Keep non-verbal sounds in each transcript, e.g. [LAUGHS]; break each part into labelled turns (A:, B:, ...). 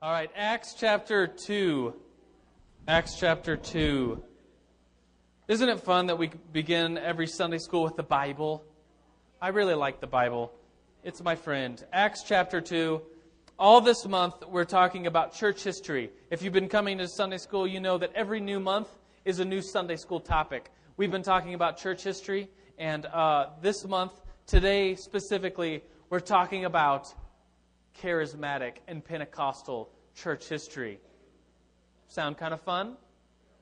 A: All right, Acts chapter 2. Acts chapter 2. Isn't it fun that we begin every Sunday school with the Bible? I really like the Bible. It's my friend. Acts chapter 2. All this month, we're talking about church history. If you've been coming to Sunday school, you know that every new month is a new Sunday school topic. We've been talking about church history, and uh, this month, today specifically, we're talking about charismatic and Pentecostal church history. Sound kind of fun?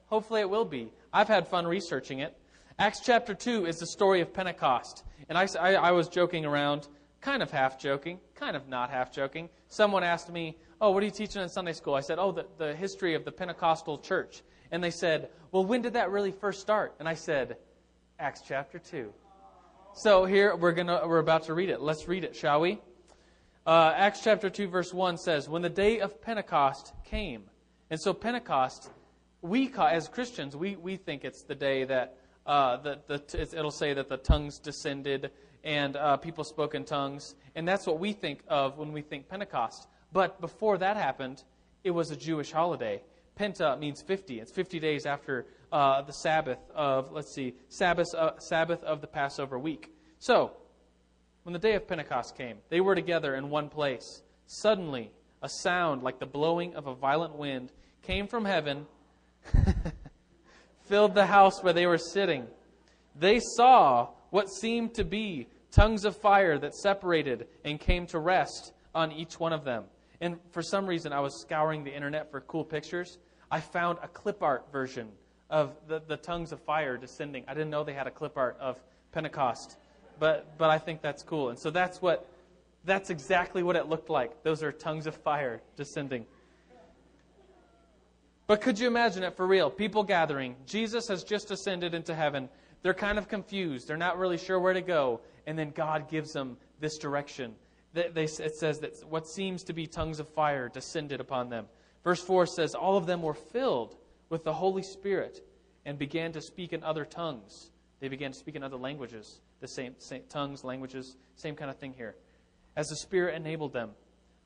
A: Hopefully it will be. I've had fun researching it. Acts chapter 2 is the story of Pentecost. And I, I, I, was joking around, kind of half joking, kind of not half joking. Someone asked me, Oh, what are you teaching in Sunday school? I said, Oh, the, the history of the Pentecostal church. And they said, Well, when did that really first start? And I said, Acts chapter 2. So here we're, gonna, we're about to read it. Let's read it, shall we? Uh, Acts chapter 2, verse 1 says, When the day of Pentecost came. And so, Pentecost, we, as Christians, we, we think it's the day that uh, the, the, it'll say that the tongues descended and uh, people spoke in tongues. And that's what we think of when we think Pentecost. But before that happened, it was a Jewish holiday. Penta means 50. It's 50 days after uh, the Sabbath of, let's see, Sabbath, uh, Sabbath of the Passover week. So, when the day of Pentecost came, they were together in one place. Suddenly, a sound like the blowing of a violent wind came from heaven, [LAUGHS] filled the house where they were sitting. They saw what seemed to be tongues of fire that separated and came to rest on each one of them. And for some reason, I was scouring the internet for cool pictures. I found a clip art version of the, the tongues of fire descending. I didn't know they had a clip art of Pentecost but but I think that's cool. And so that's what that's exactly what it looked like. Those are tongues of fire descending. But could you imagine it for real? People gathering. Jesus has just ascended into heaven. They're kind of confused. They're not really sure where to go. And then God gives them this direction. They, they, it says that what seems to be tongues of fire descended upon them. Verse 4 says, All of them were filled with the Holy Spirit and began to speak in other tongues. They began to speak in other languages the same, same tongues, languages, same kind of thing here. As the Spirit enabled them.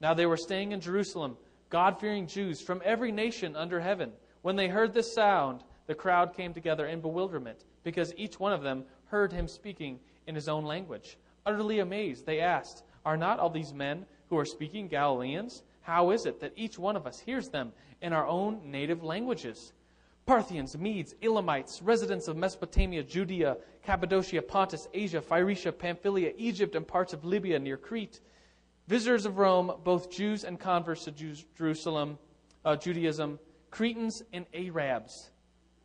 A: Now they were staying in Jerusalem, God fearing Jews from every nation under heaven. When they heard this sound, the crowd came together in bewilderment, because each one of them heard him speaking in his own language. Utterly amazed, they asked, Are not all these men who are speaking Galileans? How is it that each one of us hears them in our own native languages? Parthians, Medes, Elamites, residents of Mesopotamia, Judea, Cappadocia, Pontus, Asia, Phrygia, Pamphylia, Egypt, and parts of Libya near Crete. Visitors of Rome, both Jews and converts to Jerusalem, uh, Judaism, Cretans and Arabs.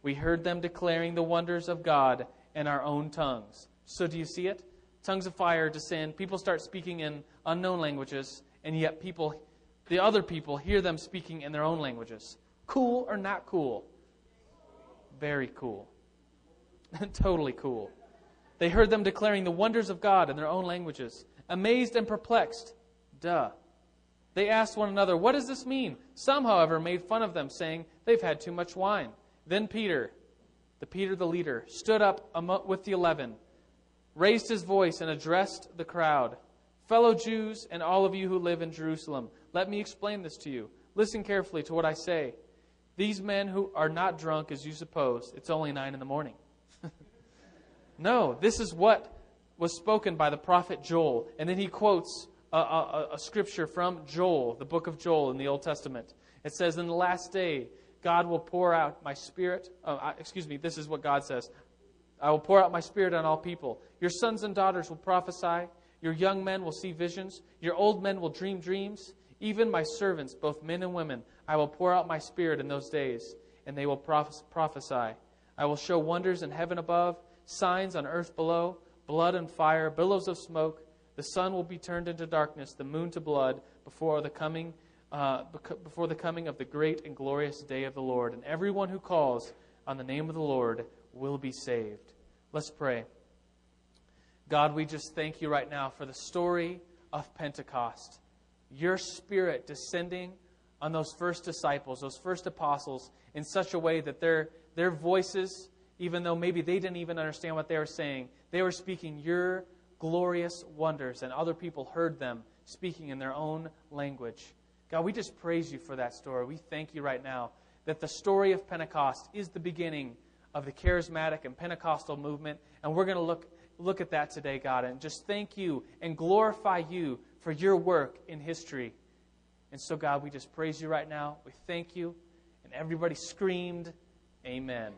A: We heard them declaring the wonders of God in our own tongues. So, do you see it? Tongues of fire descend. People start speaking in unknown languages, and yet people, the other people, hear them speaking in their own languages. Cool or not cool? Very cool. [LAUGHS] totally cool. They heard them declaring the wonders of God in their own languages. Amazed and perplexed. Duh. They asked one another, What does this mean? Some, however, made fun of them, saying, They've had too much wine. Then Peter, the Peter the leader, stood up with the eleven, raised his voice, and addressed the crowd Fellow Jews and all of you who live in Jerusalem, let me explain this to you. Listen carefully to what I say. These men who are not drunk as you suppose, it's only nine in the morning. [LAUGHS] no, this is what was spoken by the prophet Joel. And then he quotes a, a, a, scripture from Joel, the book of Joel in the Old Testament. It says, In the last day, God will pour out my spirit. Uh, excuse me, this is what God says. I will pour out my spirit on all people. Your sons and daughters will prophesy. Your young men will see visions. Your old men will dream dreams. Even my servants, both men and women, I will pour out my spirit in those days, and they will prophesy. I will show wonders in heaven above, signs on earth below, blood and fire, billows of smoke. The sun will be turned into darkness, the moon to blood, before the coming, uh, before the coming of the great and glorious day of the Lord. And everyone who calls on the name of the Lord will be saved. Let's pray. God, we just thank you right now for the story of Pentecost. Your spirit descending on those first disciples, those first apostles, in such a way that their, their voices, even though maybe they didn't even understand what they were saying, they were speaking your glorious wonders, and other people heard them speaking in their own language. God, we just praise you for that story. We thank you right now that the story of Pentecost is the beginning of the charismatic and Pentecostal movement. And we're going to look, look at that today, God, and just thank you and glorify you for your work in history. And so, God, we just praise you right now. We thank you. And everybody screamed, Amen.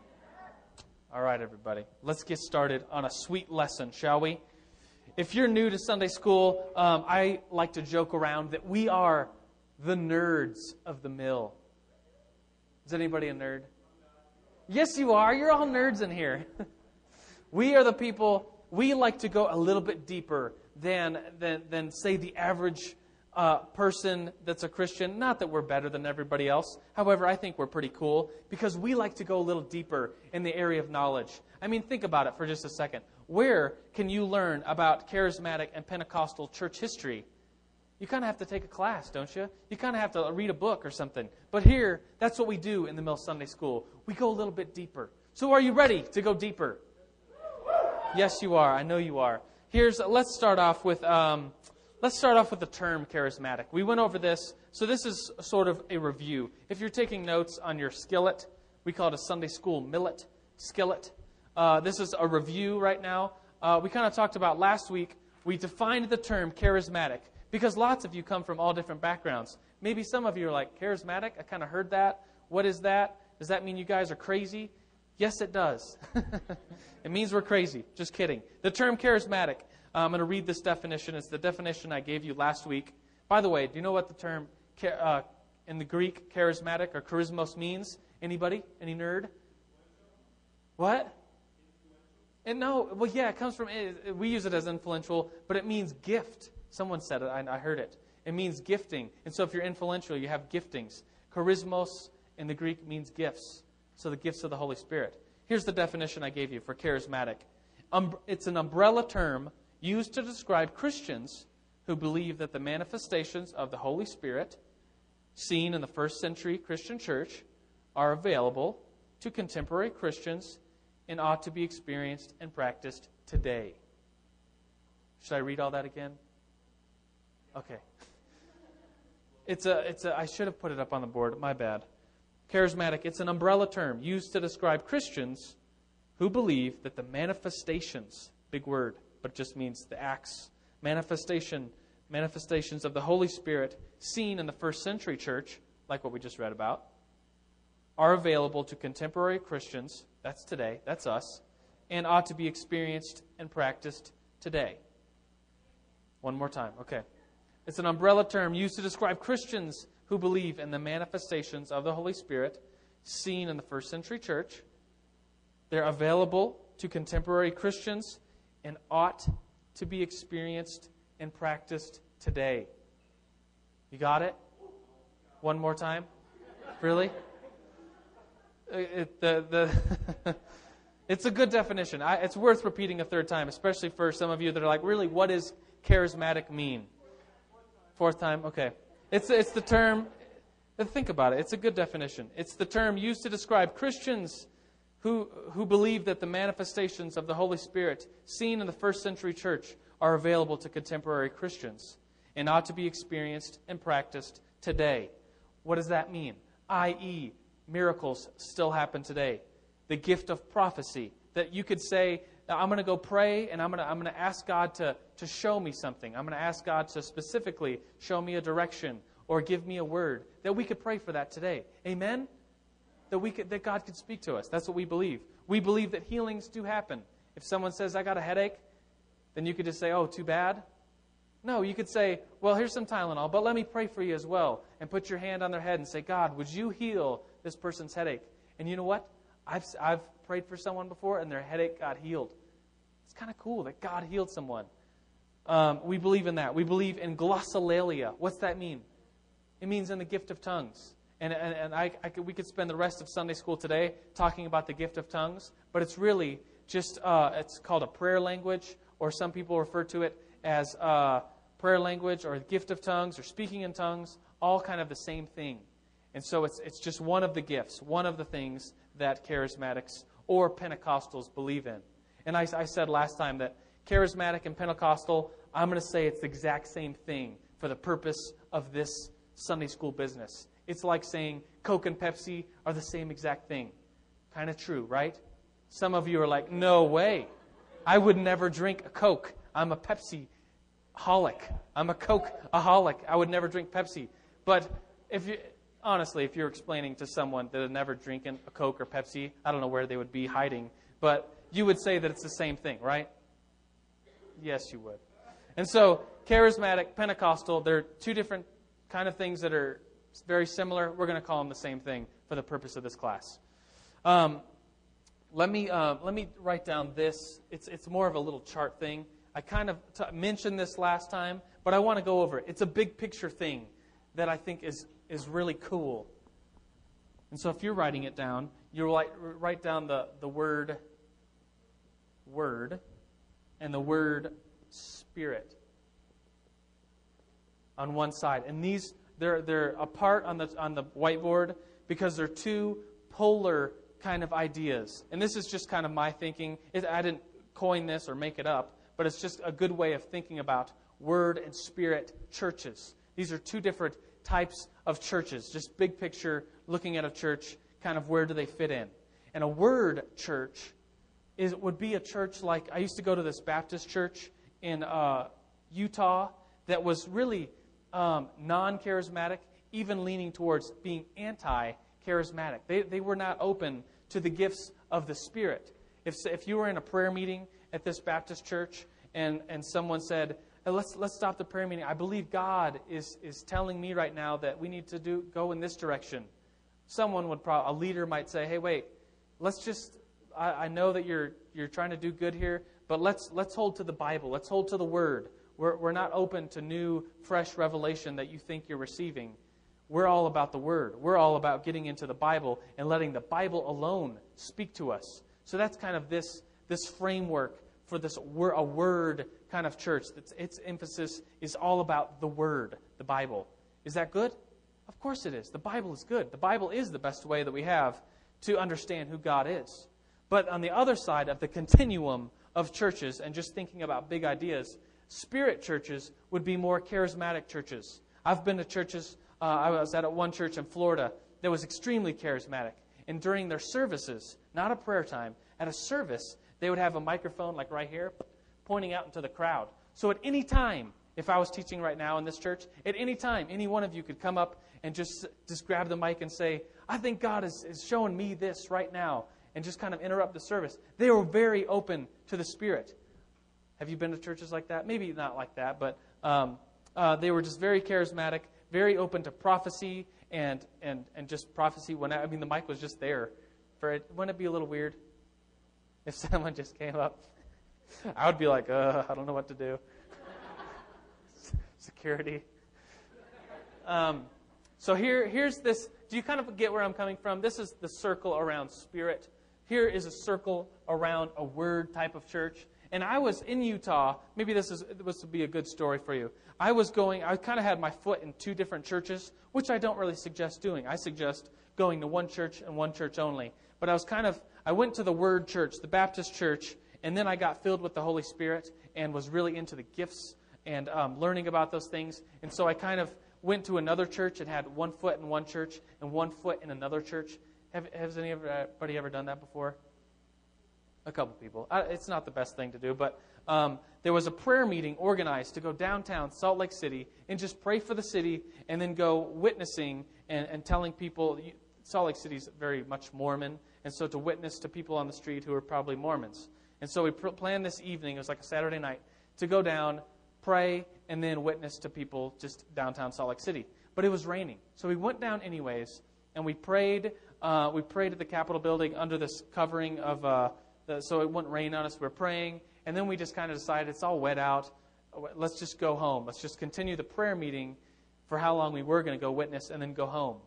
A: All right, everybody. Let's get started on a sweet lesson, shall we? If you're new to Sunday school, um, I like to joke around that we are the nerds of the mill. Is anybody a nerd? Yes, you are. You're all nerds in here. [LAUGHS] we are the people, we like to go a little bit deeper than, than, than say, the average uh, person that's a Christian. Not that we're better than everybody else. However, I think we're pretty cool because we like to go a little deeper in the area of knowledge. I mean, think about it for just a second. Where can you learn about charismatic and Pentecostal church history? You kind of have to take a class, don't you? You kind of have to read a book or something. But here, that's what we do in the Mill Sunday School. We go a little bit deeper. So, are you ready to go deeper? Yes, you are. I know you are. Here's let's start off with um, let's start off with the term charismatic. We went over this, so this is sort of a review. If you're taking notes on your skillet, we call it a Sunday school millet skillet. Uh, this is a review right now. Uh, we kind of talked about last week. We defined the term charismatic. Because lots of you come from all different backgrounds. Maybe some of you are like, charismatic? I kind of heard that. What is that? Does that mean you guys are crazy? Yes, it does. [LAUGHS] it means we're crazy. Just kidding. The term charismatic, uh, I'm going to read this definition. It's the definition I gave you last week. By the way, do you know what the term uh, in the Greek charismatic or charismos means? Anybody? Any nerd? What? And no, well, yeah, it comes from, we use it as influential, but it means gift. Someone said it, I, I heard it. It means gifting. And so if you're influential, you have giftings. Charismos in the Greek means gifts. So the gifts of the Holy Spirit. Here's the definition I gave you for charismatic um, it's an umbrella term used to describe Christians who believe that the manifestations of the Holy Spirit, seen in the first century Christian church, are available to contemporary Christians and ought to be experienced and practiced today. Should I read all that again? Okay. It's a, it's a, I should have put it up on the board. My bad. Charismatic, it's an umbrella term used to describe Christians who believe that the manifestations, big word, but just means the acts, manifestation, manifestations of the Holy Spirit seen in the first century church, like what we just read about, are available to contemporary Christians, that's today, that's us, and ought to be experienced and practiced today. One more time, okay. It's an umbrella term used to describe Christians who believe in the manifestations of the Holy Spirit seen in the first century church. They're available to contemporary Christians and ought to be experienced and practiced today. You got it? One more time? Really? Uh, it, the, the [LAUGHS] it's a good definition. I, it's worth repeating a third time, especially for some of you that are like, really, what does charismatic mean? Fourth time? Okay. It's, it's the term, think about it, it's a good definition. It's the term used to describe Christians who, who believe that the manifestations of the Holy Spirit seen in the first century church are available to contemporary Christians and ought to be experienced and practiced today. What does that mean? I.e., miracles still happen today. The gift of prophecy, that you could say, I'm going to go pray and I'm going to, I'm going to ask God to, to show me something. I'm going to ask God to specifically show me a direction or give me a word. That we could pray for that today. Amen? That, we could, that God could speak to us. That's what we believe. We believe that healings do happen. If someone says, I got a headache, then you could just say, oh, too bad. No, you could say, well, here's some Tylenol, but let me pray for you as well. And put your hand on their head and say, God, would you heal this person's headache? And you know what? I've, I've prayed for someone before and their headache got healed. It's kind of cool that God healed someone. Um, we believe in that. We believe in glossolalia. What's that mean? It means in the gift of tongues. And, and, and I, I could, we could spend the rest of Sunday school today talking about the gift of tongues, but it's really just, uh, it's called a prayer language, or some people refer to it as uh, prayer language or gift of tongues or speaking in tongues, all kind of the same thing. And so it's, it's just one of the gifts, one of the things that charismatics or Pentecostals believe in. And I, I said last time that charismatic and Pentecostal, I'm going to say it's the exact same thing for the purpose of this Sunday school business. It's like saying Coke and Pepsi are the same exact thing. Kind of true, right? Some of you are like, no way. I would never drink a Coke. I'm a Pepsi holic. I'm a Coke aholic. I would never drink Pepsi. But if you, honestly, if you're explaining to someone that had never drinking a Coke or Pepsi, I don't know where they would be hiding, but you would say that it's the same thing, right? Yes, you would. And so, charismatic, Pentecostal, they're two different kind of things that are very similar. We're going to call them the same thing for the purpose of this class. Um, let me uh, let me write down this. It's it's more of a little chart thing. I kind of t- mentioned this last time, but I want to go over it. It's a big picture thing that I think is is really cool. And so, if you're writing it down, you write write down the the word word and the word spirit on one side. And these they're they're apart on the on the whiteboard because they're two polar kind of ideas. And this is just kind of my thinking. I didn't coin this or make it up, but it's just a good way of thinking about word and spirit churches. These are two different types of churches. Just big picture, looking at a church, kind of where do they fit in? And a word church is would be a church like I used to go to this Baptist church in uh, Utah that was really um, non charismatic, even leaning towards being anti charismatic. They, they were not open to the gifts of the Spirit. If, if you were in a prayer meeting at this Baptist church and, and someone said, let's, let's stop the prayer meeting, I believe God is, is telling me right now that we need to do, go in this direction. Someone would probably, a leader might say, hey, wait, let's just, I, I know that you're, you're trying to do good here, but let's, let's hold to the Bible. Let's hold to the Word. We're, we're not open to new, fresh revelation that you think you're receiving. We're all about the Word. We're all about getting into the Bible and letting the Bible alone speak to us. So that's kind of this, this framework for this wor- a Word kind of church. That's, its emphasis is all about the Word, the Bible. Is that good? Of course it is. The Bible is good. The Bible is the best way that we have to understand who God is. But on the other side of the continuum of churches and just thinking about big ideas, spirit churches would be more charismatic churches. I've been to churches uh, I was at one church in Florida that was extremely charismatic. And during their services, not a prayer time, at a service, they would have a microphone like right here, pointing out into the crowd. So at any time, if I was teaching right now in this church, at any time, any one of you could come up and just, just grab the mic and say, I think God is, is showing me this right now, and just kind of interrupt the service. They were very open to the Spirit. Have you been to churches like that? Maybe not like that, but um, uh, they were just very charismatic very open to prophecy and, and, and just prophecy. When I, I mean, the mic was just there. For it, wouldn't it be a little weird if [LAUGHS] someone just came up? I would be like, uh, I don't know what to do. [LAUGHS] Security. Um, so here, here's this. Do you kind of get where I'm coming from? This is the circle around spirit. Here is a circle around a word type of church. And I was in Utah. Maybe this is this would be a good story for you. I was going. I kind of had my foot in two different churches, which I don't really suggest doing. I suggest going to one church and one church only. But I was kind of. I went to the Word Church, the Baptist church, and then I got filled with the Holy Spirit and was really into the gifts and um, learning about those things. And so I kind of went to another church and had one foot in one church and one foot in another church. Have, has anybody ever done that before? a couple people. I, it's not the best thing to do, but um, there was a prayer meeting organized to go downtown Salt Lake City and just pray for the city and then go witnessing and, and telling people. Salt Lake City is very much Mormon, and so to witness to people on the street who are probably Mormons. And so we pr- planned this evening, it was like a Saturday night, to go down, pray, and then witness to people just downtown Salt Lake City. But it was raining. So we went down anyways, and we prayed. Uh, we prayed at the Capitol building under this covering of. Uh, so it wouldn't rain on us. We're praying, and then we just kind of decided it's all wet out. Let's just go home. Let's just continue the prayer meeting for how long we were going to go witness and then go home.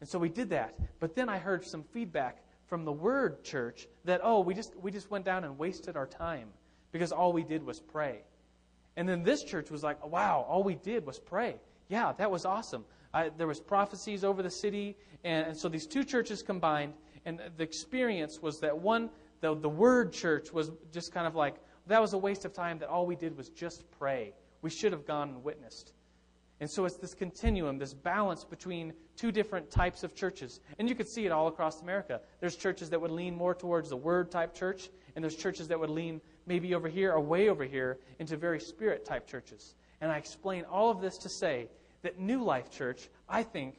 A: And so we did that. But then I heard some feedback from the Word Church that oh, we just we just went down and wasted our time because all we did was pray. And then this church was like, wow, all we did was pray. Yeah, that was awesome. I, there was prophecies over the city, and, and so these two churches combined, and the experience was that one the, the word church was just kind of like, that was a waste of time that all we did was just pray. We should have gone and witnessed. And so it's this continuum, this balance between two different types of churches. And you could see it all across America. There's churches that would lean more towards the word type church, and there's churches that would lean maybe over here or way over here into very spirit type churches. And I explain all of this to say that New Life Church, I think,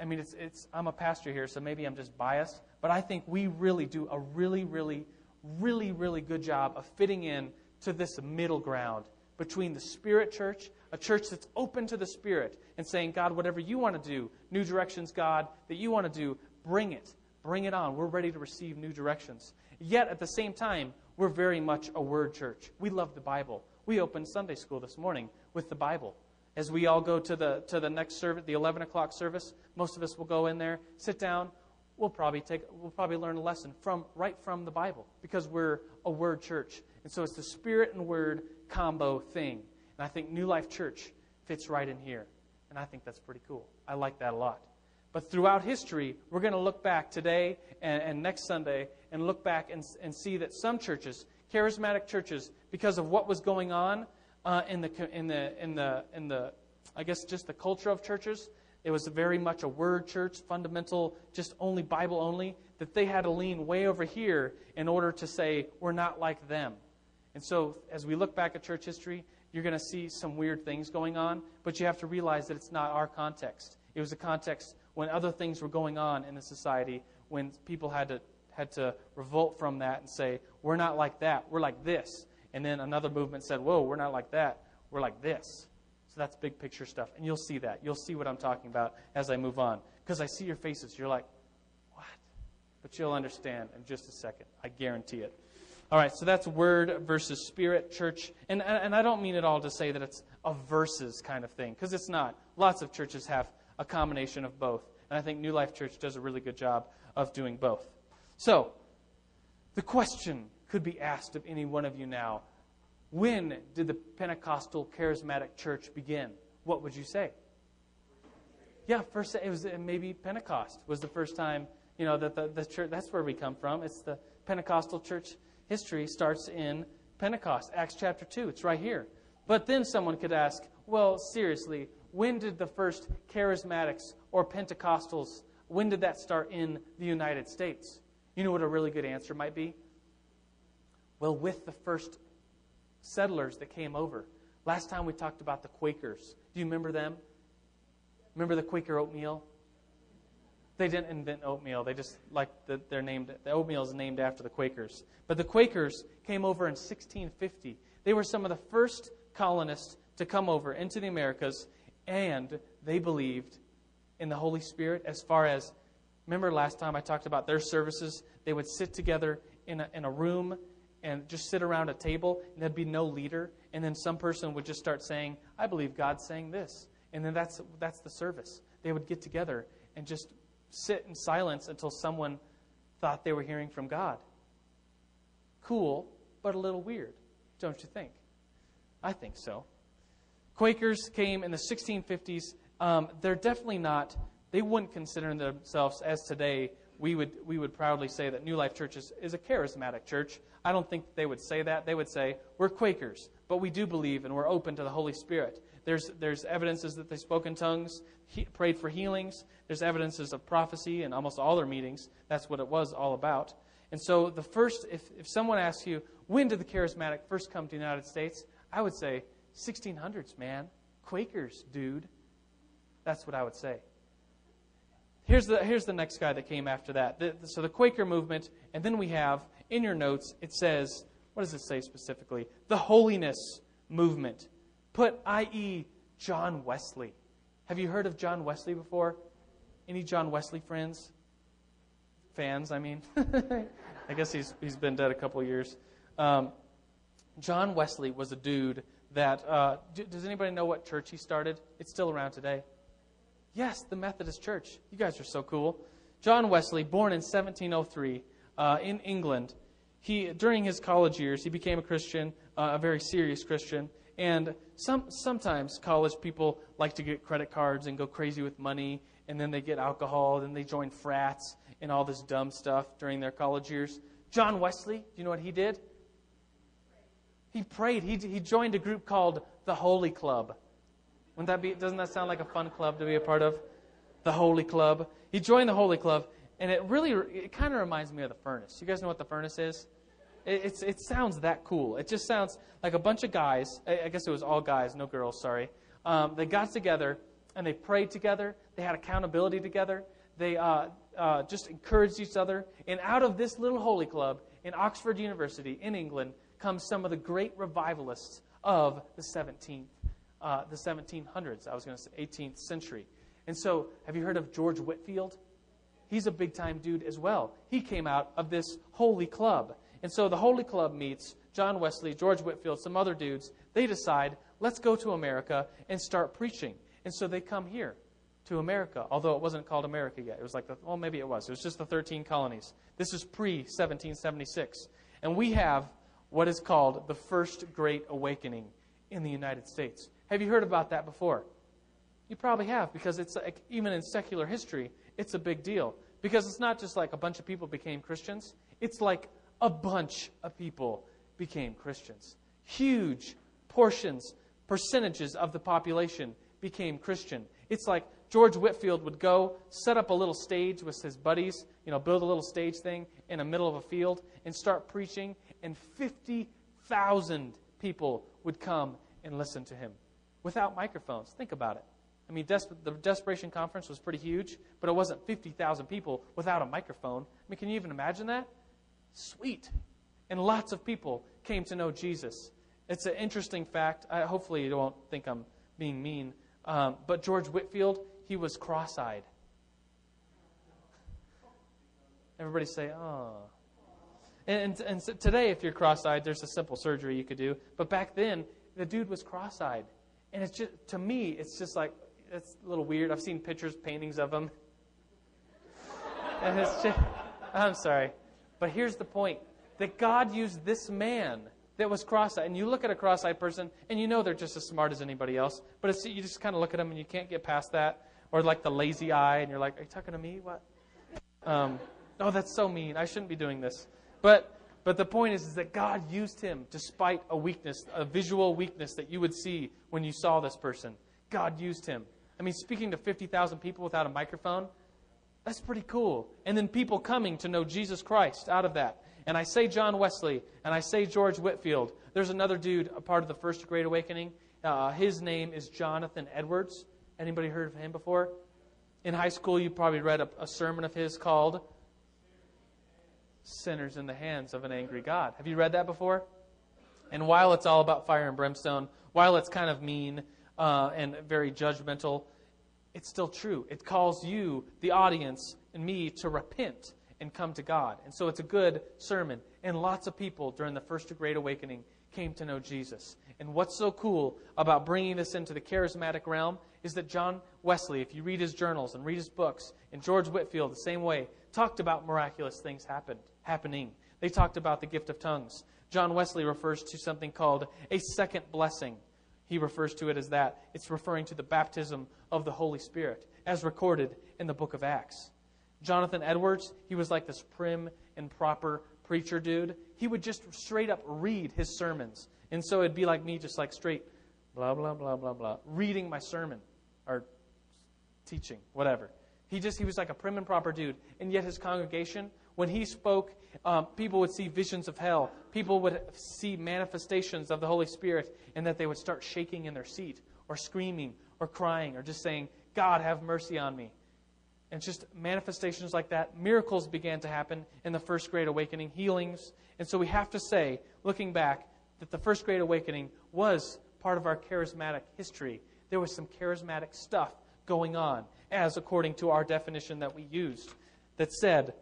A: I mean, it's, it's, I'm a pastor here, so maybe I'm just biased, but I think we really do a really, really, really, really good job of fitting in to this middle ground between the Spirit church, a church that's open to the Spirit, and saying, God, whatever you want to do, new directions, God, that you want to do, bring it. Bring it on. We're ready to receive new directions. Yet, at the same time, we're very much a word church. We love the Bible. We opened Sunday school this morning with the Bible. As we all go to the, to the next service, the 11 o'clock service, most of us will go in there, sit down. We'll probably, take, we'll probably learn a lesson from, right from the Bible because we're a word church. And so it's the spirit and word combo thing. And I think New Life Church fits right in here. And I think that's pretty cool. I like that a lot. But throughout history, we're going to look back today and, and next Sunday and look back and, and, see that some churches, charismatic churches, because of what was going on uh, in, the, in, the, in, the, in the, I guess, just the culture of churches, it was very much a word church, fundamental, just only Bible only, that they had to lean way over here in order to say, we're not like them. And so, as we look back at church history, you're going to see some weird things going on, but you have to realize that it's not our context. It was a context when other things were going on in the society, when people had to, had to revolt from that and say, we're not like that, we're like this. And then another movement said, whoa, we're not like that, we're like this. So that's big picture stuff. And you'll see that. You'll see what I'm talking about as I move on. Because I see your faces. You're like, what? But you'll understand in just a second. I guarantee it. All right, so that's word versus spirit, church. And, and I don't mean it all to say that it's a versus kind of thing, because it's not. Lots of churches have a combination of both. And I think New Life Church does a really good job of doing both. So, the question could be asked of any one of you now when did the Pentecostal charismatic church begin? What would you say? Yeah, first it was uh, maybe Pentecost was the first time, you know, that the, the church that's where we come from. It's the Pentecostal church history starts in Pentecost, Acts chapter 2. It's right here. But then someone could ask, well, seriously, when did the first charismatics or Pentecostals, when did that start in the United States? You know what a really good answer might be? Well, with the first settlers that came over. Last time we talked about the Quakers. Do you remember them? Remember the Quaker oatmeal? They didn't invent oatmeal. They just like the, they're named. The oatmeal is named after the Quakers. But the Quakers came over in 1650. They were some of the first colonists to come over into the Americas, and they believed in the Holy Spirit. As far as remember last time I talked about their services, they would sit together in a, in a room and just sit around a table, and there'd be no leader, and then some person would just start saying, "I believe God's saying this," and then that's that's the service. They would get together and just sit in silence until someone thought they were hearing from God. Cool, but a little weird, don't you think? I think so. Quakers came in the 1650s. Um, they're definitely not, they wouldn't consider themselves, as today, we would, we would proudly say that New Life Church is, is a charismatic church. I don't think they would say that. They would say, we're Quakers, but we do believe and we're open to the Holy Spirit. There's, there's evidences that they spoke in tongues, he, prayed for healings. There's evidences of prophecy in almost all their meetings. That's what it was all about. And so, the first, if, if someone asks you, when did the charismatic first come to the United States? I would say, 1600s, man. Quakers, dude. That's what I would say. Here's the, here's the next guy that came after that. The, so, the Quaker movement, and then we have, in your notes, it says, what does it say specifically? The holiness movement. Put, i.e., John Wesley. Have you heard of John Wesley before? Any John Wesley friends? Fans, I mean. [LAUGHS] I guess he's, he's been dead a couple years. Um, John Wesley was a dude that. Uh, d- does anybody know what church he started? It's still around today. Yes, the Methodist Church. You guys are so cool. John Wesley, born in 1703 uh, in England, he during his college years he became a Christian, uh, a very serious Christian, and some, sometimes college people like to get credit cards and go crazy with money, and then they get alcohol, and they join frats and all this dumb stuff during their college years. John Wesley, do you know what he did? He prayed. He, he joined a group called the Holy Club. Wouldn't that be, doesn't that sound like a fun club to be a part of? The Holy Club. He joined the Holy Club, and it really, it kind of reminds me of the furnace. You guys know what the furnace is? It, it's, it sounds that cool. It just sounds like a bunch of guys, I, I guess it was all guys, no girls, sorry. Um, they got together and they prayed together. They had accountability together. They uh, uh, just encouraged each other. And out of this little holy club in Oxford University in England comes some of the great revivalists of the 17th, uh, the 1700s. I was going to say 18th century. And so, have you heard of George Whitefield? He's a big time dude as well. He came out of this holy club. And so the holy club meets John Wesley, George Whitefield, some other dudes. They decide, let's go to America and start preaching. And so they come here to America, although it wasn't called America yet. It was like, the, well, maybe it was. It was just the 13 colonies. This is pre 1776. And we have what is called the First Great Awakening in the United States. Have you heard about that before? You probably have, because it's like, even in secular history, it's a big deal. Because it's not just like a bunch of people became Christians, it's like a bunch of people became Christians. Huge portions, percentages of the population became Christian. It's like George Whitefield would go, set up a little stage with his buddies, you know, build a little stage thing in the middle of a field and start preaching, and 50,000 people would come and listen to him without microphones. Think about it. I mean, Des- the Desperation Conference was pretty huge, but it wasn't 50,000 people without a microphone. I mean, can you even imagine that? Sweet. And lots of people came to know Jesus. It's an interesting fact. I, hopefully, you won't think I'm being mean. Um, but George Whitefield, he was cross eyed. Everybody say, oh. And, and, and today, if you're cross eyed, there's a simple surgery you could do. But back then, the dude was cross eyed. And it's just, to me, it's just like, it's a little weird. I've seen pictures, paintings of them. [LAUGHS] and it's just, I'm sorry. But here's the point that God used this man that was cross-eyed. And you look at a cross-eyed person, and you know they're just as smart as anybody else. But you just kind of look at them, and you can't get past that. Or like the lazy eye, and you're like, "Are you talking to me? What?" Um, oh, that's so mean. I shouldn't be doing this. But but the point is, is that God used him despite a weakness, a visual weakness that you would see when you saw this person. God used him. I mean, speaking to 50,000 people without a microphone, that's pretty cool. And then people coming to know Jesus Christ out of that. And I say John Wesley, and I say George Whitefield. There's another dude, a part of the First Great Awakening. Uh, his name is Jonathan Edwards. Anybody heard of him before? In high school, you probably read a, a sermon of his called Sinners in the Hands of an Angry God. Have you read that before? And while it's all about fire and brimstone, while it's kind of mean uh, and very judgmental, it's still true. It calls you, the audience, and me to repent and come to God. And so it's a good sermon. And lots of people during the First Great Awakening came to know Jesus. And what's so cool about bringing this into the charismatic realm is that John Wesley, if you read his journals and read his books, and George Whitefield, the same way, talked about miraculous things happened, happening. They talked about the gift of tongues. John Wesley refers to something called a second blessing. He refers to it as that. It's referring to the baptism of the Holy Spirit, as recorded in the book of Acts. Jonathan Edwards, he was like this prim and proper preacher dude. He would just straight up read his sermons. And so it'd be like me just like straight blah, blah, blah, blah, blah, reading my sermon or teaching, whatever. He just, he was like a prim and proper dude. And yet his congregation, when he spoke, um, people would see visions of hell. People would see manifestations of the Holy Spirit, and that they would start shaking in their seat, or screaming, or crying, or just saying, God, have mercy on me. And just manifestations like that. Miracles began to happen in the First Great Awakening, healings. And so we have to say, looking back, that the First Great Awakening was part of our charismatic history. There was some charismatic stuff going on, as according to our definition that we used, that said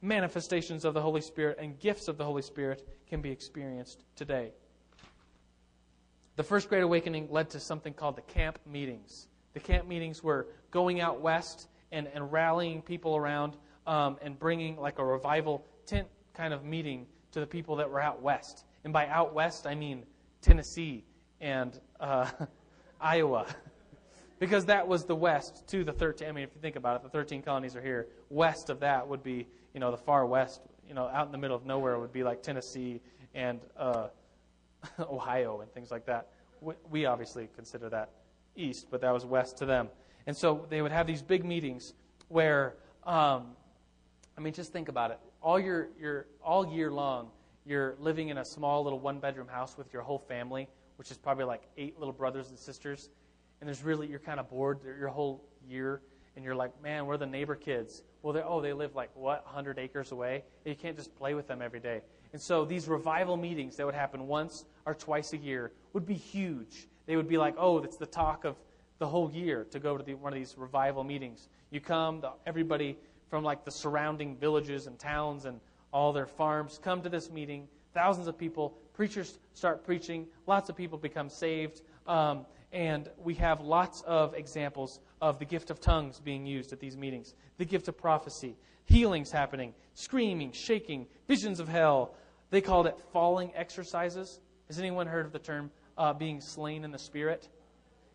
A: manifestations of the Holy Spirit and gifts of the Holy Spirit can be experienced today. The First Great Awakening led to something called the camp meetings. The camp meetings were going out west and, and rallying people around um, and bringing like a revival tent kind of meeting to the people that were out west. And by out west, I mean Tennessee and uh, [LAUGHS] Iowa. [LAUGHS] because that was the west to the 13. I mean, if you think about it, the 13 colonies are here. West of that would be, you know, the far west, you know, out in the middle of nowhere would be like Tennessee and uh, [LAUGHS] Ohio and things like that. We, we obviously consider that east, but that was west to them. And so they would have these big meetings where, um, I mean, just think about it. All your, your, all year long, you're living in a small little one bedroom house with your whole family, which is probably like eight little brothers and sisters. And there's really, you're kind of bored your whole year. And you're like, man, we're the neighbor kids. Well, they oh, they live like, what, 100 acres away? You can't just play with them every day. And so these revival meetings that would happen once or twice a year would be huge. They would be like, oh, that's the talk of the whole year to go to the, one of these revival meetings. You come, the, everybody from like the surrounding villages and towns and all their farms come to this meeting. Thousands of people, preachers start preaching, lots of people become saved, um, and we have lots of examples of the gift of tongues being used at these meetings, the gift of prophecy, healings happening, screaming, shaking, visions of hell. They called it falling exercises. Has anyone heard of the term uh, being slain in the spirit?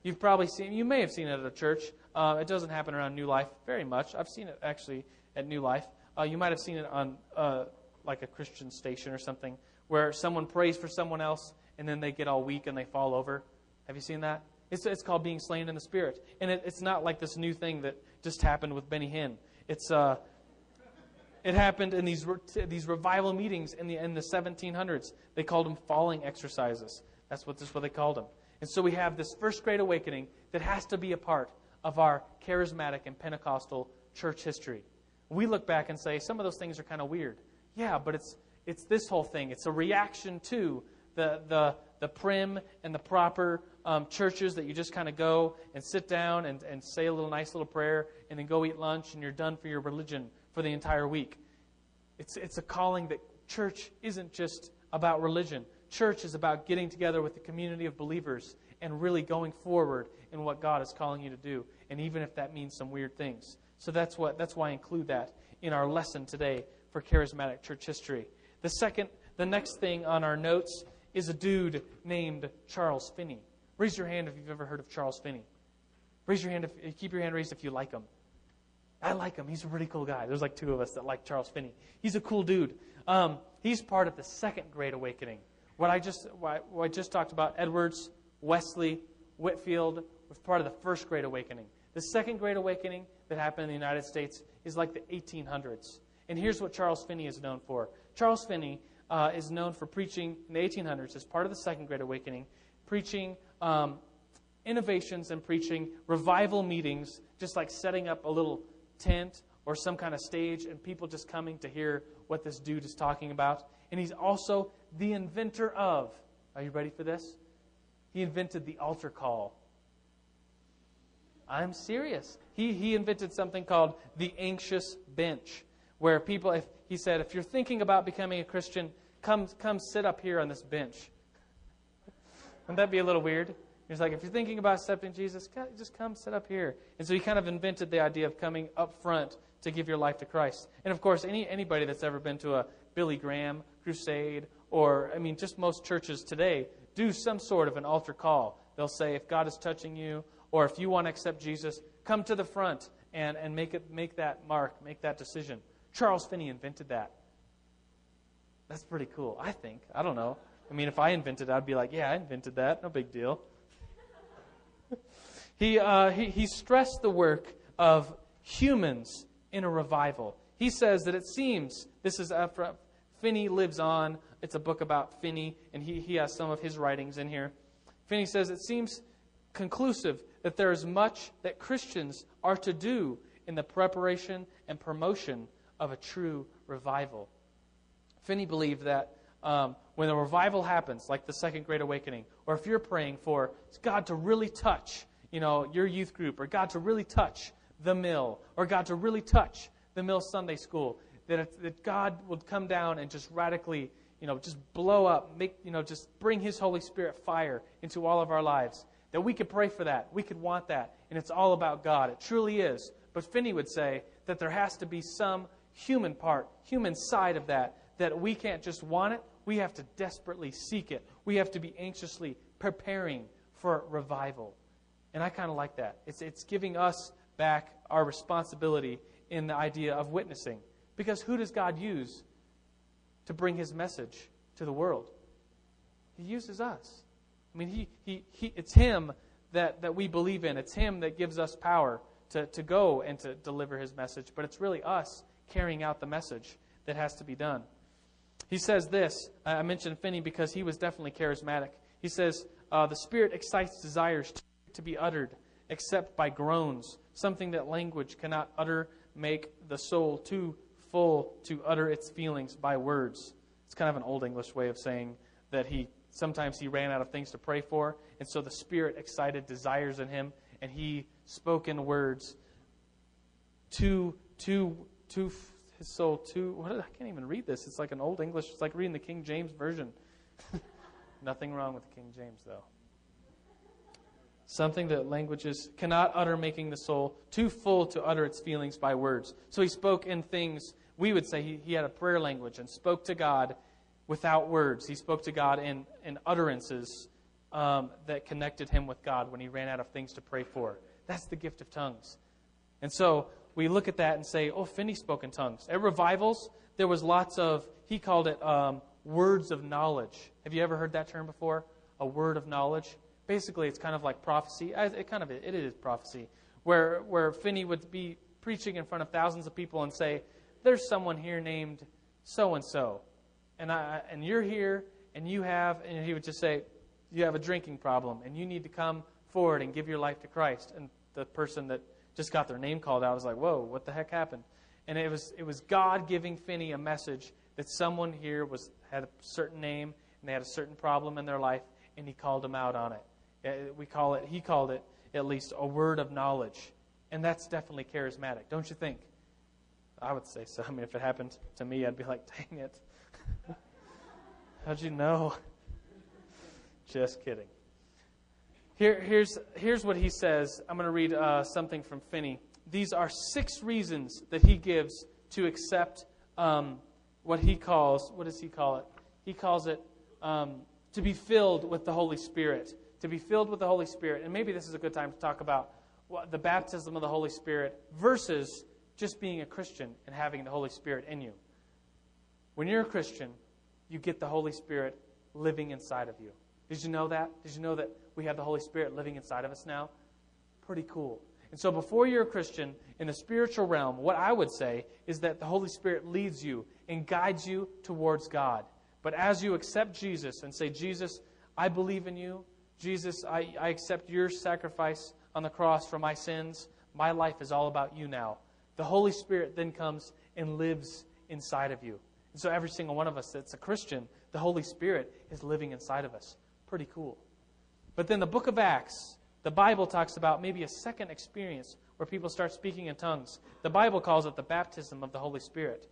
A: You've probably seen, you may have seen it at a church. Uh, it doesn't happen around New Life very much. I've seen it actually at New Life. Uh, you might have seen it on uh, like a Christian station or something where someone prays for someone else and then they get all weak and they fall over. Have you seen that? It's, it's called being slain in the spirit. And it, it's not like this new thing that just happened with Benny Hinn. It's, uh, it happened in these, these revival meetings in the, in the 1700s. They called them falling exercises. That's what, that's what they called them. And so we have this first great awakening that has to be a part of our charismatic and Pentecostal church history. We look back and say some of those things are kind of weird. Yeah, but it's it's this whole thing. It's a reaction to the the the prim and the proper um, churches that you just kind of go and sit down and, and say a little nice little prayer and then go eat lunch and you're done for your religion for the entire week. It's it's a calling that church isn't just about religion church is about getting together with the community of believers and really going forward in what God is calling you to do, and even if that means some weird things. So that's what that's why I include that in our lesson today for charismatic church history. The second, the next thing on our notes is a dude named Charles Finney. Raise your hand if you've ever heard of Charles Finney. Raise your hand if keep your hand raised if you like him. I like him. He's a really cool guy. There's like two of us that like Charles Finney. He's a cool dude. Um, he's part of the second Great Awakening. What I just, what I just talked about, Edwards, Wesley, Whitefield, was part of the first Great Awakening. The second Great Awakening that happened in the United States is like the 1800s. And here's what Charles Finney is known for. Charles Finney uh, is known for preaching in the 1800s as part of the Second Great Awakening, preaching um, innovations and preaching revival meetings, just like setting up a little tent or some kind of stage and people just coming to hear what this dude is talking about. And he's also the inventor of, are you ready for this? He invented the altar call. I'm serious. He, he invented something called the anxious bench, where people, if he said, if you're thinking about becoming a Christian, come, come sit up here on this bench. [LAUGHS] Wouldn't that be a little weird? He's like, if you're thinking about accepting Jesus, just come sit up here. And so he kind of invented the idea of coming up front to give your life to Christ. And of course, any, anybody that's ever been to a Billy Graham crusade or, I mean, just most churches today do some sort of an altar call. They'll say, if God is touching you, or if you want to accept Jesus, come to the front and, and make, it, make that mark, make that decision. Charles Finney invented that. That's pretty cool, I think. I don't know. I mean, if I invented it, I'd be like, yeah, I invented that. No big deal. [LAUGHS] he, uh, he, he stressed the work of humans in a revival. He says that it seems, this is after Finney lives on it's a book about Finney, and he, he has some of his writings in here. Finney says it seems conclusive that there is much that Christians are to do in the preparation and promotion of a true revival. Finney believed that um, when a revival happens, like the Second Great Awakening, or if you're praying for God to really touch, you know, your youth group, or God to really touch the mill, or God to really touch the mill Sunday school, that, that God would come down and just radically you know, just blow up, make, you know, just bring His Holy Spirit fire into all of our lives. That we could pray for that. We could want that. And it's all about God. It truly is. But Finney would say that there has to be some human part, human side of that, that we can't just want it. We have to desperately seek it. We have to be anxiously preparing for revival. And I kind of like that. It's, it's giving us back our responsibility in the idea of witnessing. Because who does God use to bring his message to the world. He uses us. I mean, he, he, he, it's him that, that we believe in. It's Him that gives us power to, to go and to deliver His message. But it's really us carrying out the message that has to be done. He says this. I mentioned Finney because he was definitely charismatic. He says, uh, The Spirit excites desires to, to be uttered, except by groans, something that language cannot utter, make the soul too full to utter its feelings by words. It's kind of an old English way of saying that he sometimes he ran out of things to pray for, and so the Spirit excited desires in him, and he spoke in words to to to his soul to I can't even read this. It's like an old English. It's like reading the King James version. [LAUGHS] Nothing wrong with the King James though. Something that languages cannot utter, making the soul too full to utter its feelings by words. So he spoke in things we would say he, he had a prayer language and spoke to God without words. He spoke to God in, in utterances um, that connected him with God when he ran out of things to pray for. That's the gift of tongues. And so we look at that and say, oh, Finney spoke in tongues. At revivals, there was lots of, he called it um, words of knowledge. Have you ever heard that term before? A word of knowledge? Basically, it's kind of like prophecy. It kind of it is prophecy, where where Finney would be preaching in front of thousands of people and say, there's someone here named so and so, and I and you're here and you have and he would just say you have a drinking problem and you need to come forward and give your life to Christ. And the person that just got their name called out was like, "Whoa, what the heck happened?" And it was it was God giving Finney a message that someone here was had a certain name and they had a certain problem in their life, and he called them out on it. We call it he called it at least a word of knowledge, and that's definitely charismatic, don't you think? I would say so. [LAUGHS] I mean, if it happened to me, I'd be like, dang it. [LAUGHS] How'd you know? Just kidding. Here, here's, here's what he says. I'm going to read uh, something from Finney. These are six reasons that he gives to accept um, what he calls, what does he call it? He calls it um, to be filled with the Holy Spirit. To be filled with the Holy Spirit. And maybe this is a good time to talk about the baptism of the Holy Spirit versus just being a Christian and having the Holy Spirit in you. When you're a Christian, you get the Holy Spirit living inside of you. Did you know that? Did you know that we have the Holy Spirit living inside of us now? Pretty cool. And so, before you're a Christian in the spiritual realm, what I would say is that the Holy Spirit leads you and guides you towards God. But as you accept Jesus and say, Jesus, I believe in you, Jesus, I, I accept your sacrifice on the cross for my sins, my life is all about you now the Holy Spirit then comes and lives inside of you. And so every single one of us that's a Christian, the Holy Spirit is living inside of us. Pretty cool. But then the book of Acts, the Bible talks about maybe a second experience where people start speaking in tongues. The Bible calls it the baptism of the Holy Spirit.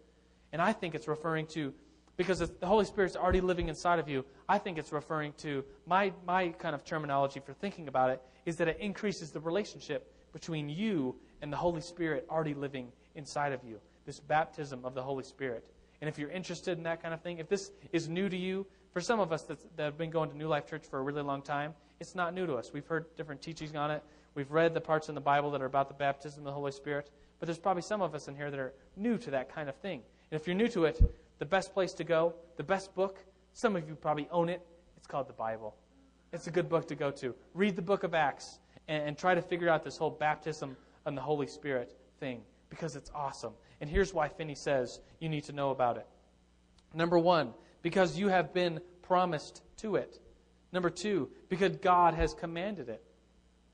A: And I think it's referring to, because the Holy Spirit's already living inside of you, I think it's referring to, my, my kind of terminology for thinking about it is that it increases the relationship between you and the Holy Spirit already living inside of you. This baptism of the Holy Spirit. And if you're interested in that kind of thing, if this is new to you, for some of us that have been going to New Life Church for a really long time, it's not new to us. We've heard different teachings on it. We've read the parts in the Bible that are about the baptism of the Holy Spirit. But there's probably some of us in here that are new to that kind of thing. And if you're new to it, the best place to go, the best book, some of you probably own it, it's called the Bible. It's a good book to go to. Read the book of Acts and, and try to figure out this whole baptism and the Holy Spirit thing because it's awesome. And here's why Finney says you need to know about it. Number one, because you have been promised to it. Number two, because God has commanded it.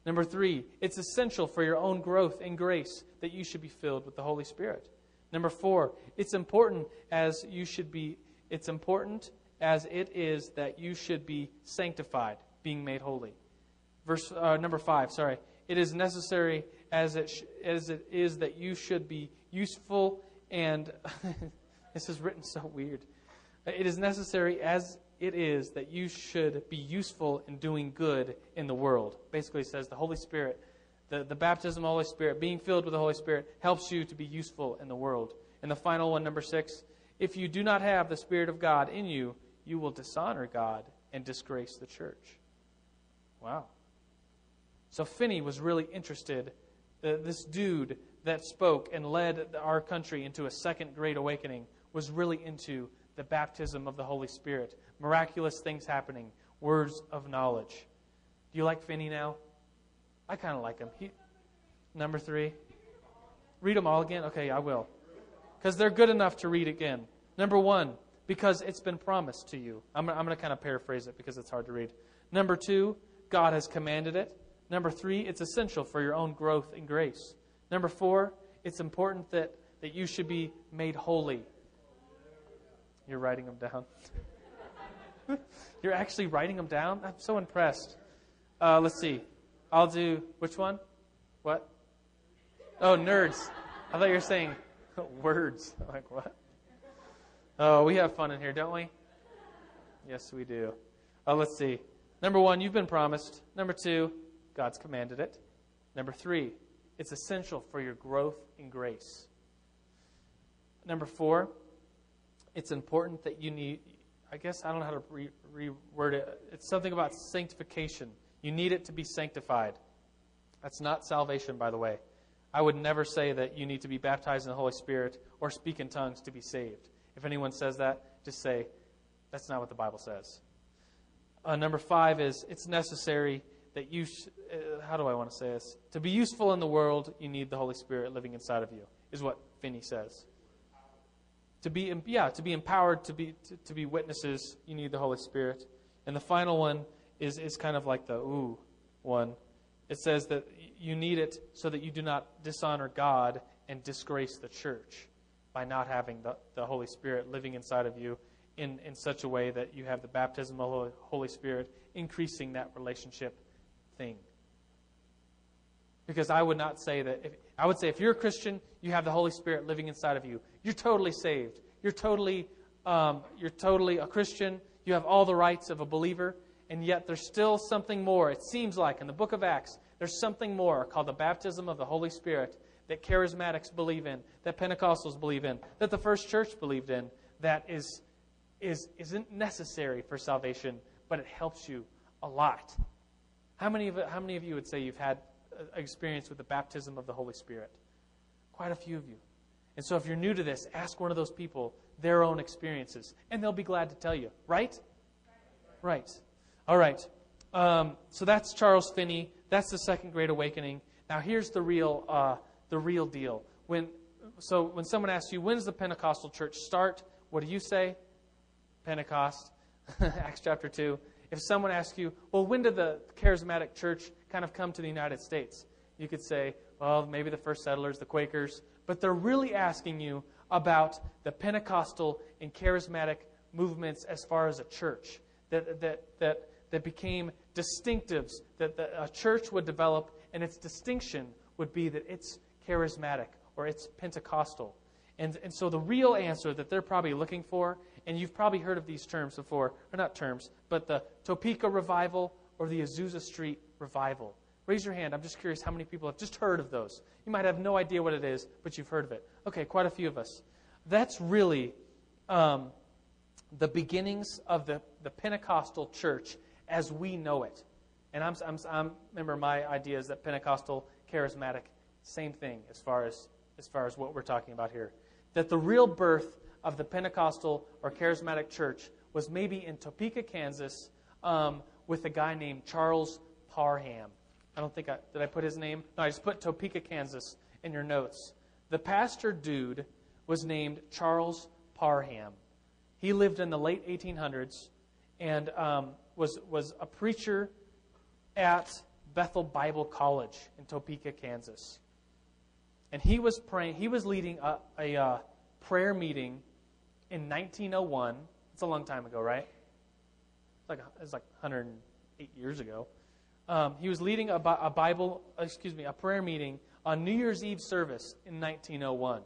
A: Number three, it's essential for your own growth in grace that you should be filled with the Holy Spirit. Number four, it's important as you should be, it's important as it is that you should be sanctified, being made holy. Verse uh, number five, sorry. It is necessary as it, sh- as it is that you should be useful and. [LAUGHS] this is written so weird. It is necessary as it is that you should be useful in doing good in the world. Basically, says the Holy Spirit, the, the baptism of the Holy Spirit, being filled with the Holy Spirit, helps you to be useful in the world. And the final one, number six, if you do not have the Spirit of God in you, you will dishonor God and disgrace the church. Wow. So Finney was really interested uh, this dude that spoke and led our country into a second great awakening was really into the baptism of the Holy Spirit, miraculous things happening, words of knowledge. Do you like Finney now? I kind of like him. He, number three. Read them all again? Okay, I will. Because they're good enough to read again. Number one, because it's been promised to you. I'm, I'm going to kind of paraphrase it because it's hard to read. Number two, God has commanded it. Number three, it's essential for your own growth in grace. Number four, it's important that, that you should be made holy. You're writing them down. [LAUGHS] You're actually writing them down? I'm so impressed. Uh, let's see. I'll do which one? What? Oh, nerds. I thought you were saying [LAUGHS] words. I'm like, what? Oh, we have fun in here, don't we? Yes, we do. Uh, let's see. Number one, you've been promised. Number two, God's commanded it. Number three, it's essential for your growth in grace. Number four, it's important that you need, I guess I don't know how to re- reword it. It's something about sanctification. You need it to be sanctified. That's not salvation, by the way. I would never say that you need to be baptized in the Holy Spirit or speak in tongues to be saved. If anyone says that, just say, that's not what the Bible says. Uh, number five is it's necessary that you, sh- uh, how do I want to say this? To be useful in the world, you need the Holy Spirit living inside of you, is what Finney says. To be, yeah, to be empowered to be, to, to be witnesses, you need the Holy Spirit. And the final one is, is kind of like the ooh one. It says that you need it so that you do not dishonor God and disgrace the church by not having the, the Holy Spirit living inside of you in, in such a way that you have the baptism of the Holy Spirit increasing that relationship thing. Because I would not say that, if, I would say if you're a Christian, you have the Holy Spirit living inside of you. You're totally saved. You're totally, um, you're totally a Christian. You have all the rights of a believer. And yet there's still something more. It seems like in the book of Acts, there's something more called the baptism of the Holy Spirit that charismatics believe in, that Pentecostals believe in, that the first church believed in, that is, is, isn't necessary for salvation, but it helps you a lot. How many of, how many of you would say you've had experience with the baptism of the Holy Spirit? Quite a few of you. And so if you're new to this, ask one of those people their own experiences, and they'll be glad to tell you, right? Right. All right. Um, so that's Charles Finney. That's the Second Great Awakening. Now here's the real, uh, the real deal. When, so when someone asks you, when's the Pentecostal church start? What do you say? Pentecost. [LAUGHS] Acts chapter 2. If someone asks you, well, when did the charismatic church kind of come to the United States? You could say, well, maybe the first settlers, the Quakers. But they're really asking you about the Pentecostal and charismatic movements as far as a church that, that, that, that became distinctives that the, a church would develop, and its distinction would be that it's charismatic or it's Pentecostal. And, and so the real answer that they're probably looking for, and you've probably heard of these terms before, or not terms, but the Topeka revival or the Azusa Street revival. Raise your hand. I'm just curious how many people have just heard of those. You might have no idea what it is, but you've heard of it. Okay, quite a few of us. That's really um, the beginnings of the, the Pentecostal church as we know it. And I'm, I'm, I'm, remember my idea is that Pentecostal, charismatic, same thing as far as, as far as what we're talking about here. That the real birth of the Pentecostal or charismatic church was maybe in Topeka, Kansas, um, with a guy named Charles Parham. I don't think I did I put his name? No, I just put Topeka, Kansas in your notes. The pastor dude was named Charles Parham. He lived in the late 1800s and um, was, was a preacher at Bethel Bible College in Topeka, Kansas. And he was praying, he was leading a, a uh, prayer meeting in 1901. It's a long time ago, right? It's like, it's like 108 years ago. Um, he was leading a, a Bible, excuse me, a prayer meeting on New Year's Eve service in 1901.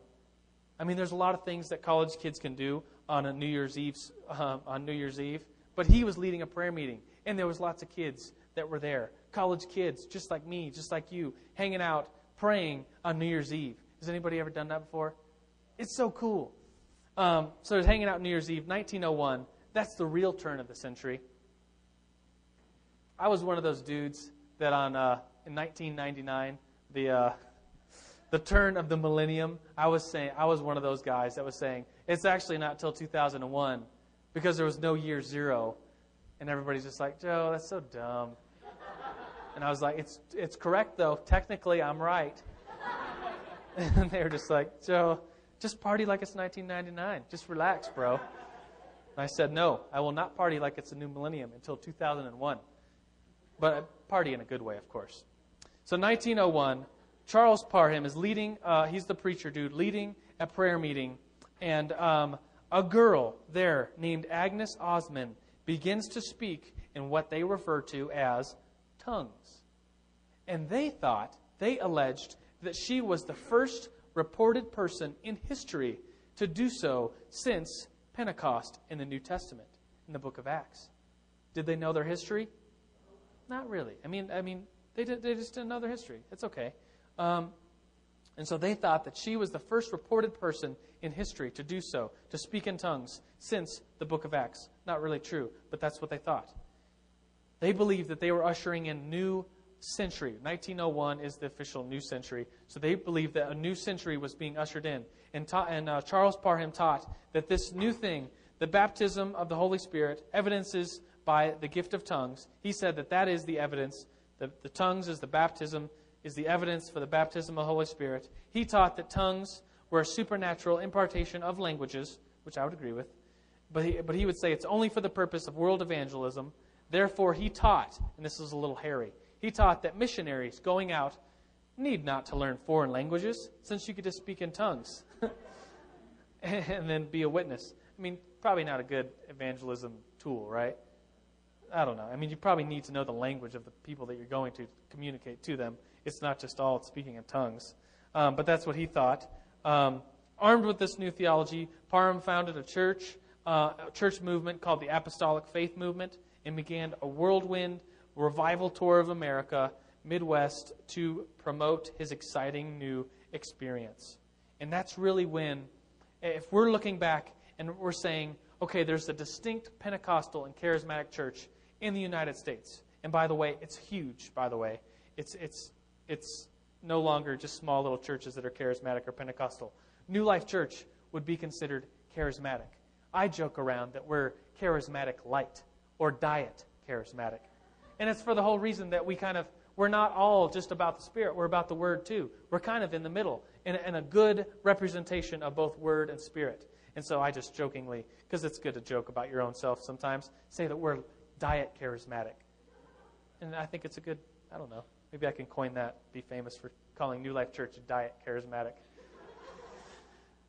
A: I mean, there's a lot of things that college kids can do on a New Year's Eve, uh, on New Year's Eve. But he was leading a prayer meeting, and there was lots of kids that were there, college kids, just like me, just like you, hanging out, praying on New Year's Eve. Has anybody ever done that before? It's so cool. Um, so was hanging out New Year's Eve, 1901. That's the real turn of the century. I was one of those dudes that on uh, in 1999, the uh, the turn of the millennium, I was saying I was one of those guys that was saying it's actually not till 2001 because there was no year zero, and everybody's just like Joe, that's so dumb. And I was like, it's, it's correct, though. Technically, I'm right. [LAUGHS] and they were just like, Joe, just party like it's 1999. Just relax, bro. And I said, no, I will not party like it's a new millennium until 2001. But party in a good way, of course. So 1901, Charles Parham is leading, uh, he's the preacher dude, leading a prayer meeting. And um, a girl there named Agnes Ozman begins to speak in what they refer to as tongues. And they thought, they alleged, that she was the first reported person in history to do so since Pentecost in the New Testament, in the book of Acts. Did they know their history? Not really. I mean, I mean, they, did, they just didn't know their history. It's okay. Um, and so they thought that she was the first reported person in history to do so, to speak in tongues, since the book of Acts. Not really true, but that's what they thought. They believed that they were ushering in new century. 1901 is the official new century. So they believed that a new century was being ushered in. And, and uh, Charles Parham taught that this new thing, the baptism of the Holy Spirit, evidences by the gift of tongues. He said that that is the evidence. The, the tongues is the baptism, is the evidence for the baptism of the Holy Spirit. He taught that tongues were a supernatural impartation of languages, which I would agree with. But he, but he would say it's only for the purpose of world evangelism. Therefore, he taught, and this is a little hairy, he taught that missionaries going out need not to learn foreign languages, since you could just speak in tongues [LAUGHS] and then be a witness. I mean, probably not a good evangelism tool, right? I don't know. I mean, you probably need to know the language of the people that you're going to communicate to them. It's not just all speaking in tongues. Um, but that's what he thought. Um, armed with this new theology, Parham founded a church, uh, a church movement called the Apostolic Faith Movement, and began a whirlwind revival tour of America, Midwest, to promote his exciting new experience. And that's really when, if we're looking back and we're saying, okay, there's a distinct Pentecostal and charismatic church in the United States. And by the way, it's huge, by the way. It's, it's, it's no longer just small little churches that are charismatic or Pentecostal. New Life Church would be considered charismatic. I joke around that we're charismatic light or diet charismatic. And it's for the whole reason that we kind of, we're not all just about the Spirit, we're about the Word too. We're kind of in the middle and, and a good representation of both Word and Spirit. And so I just jokingly, because it's good to joke about your own self sometimes, say that we're diet charismatic. And I think it's a good, I don't know, maybe I can coin that, be famous for calling New Life Church diet charismatic.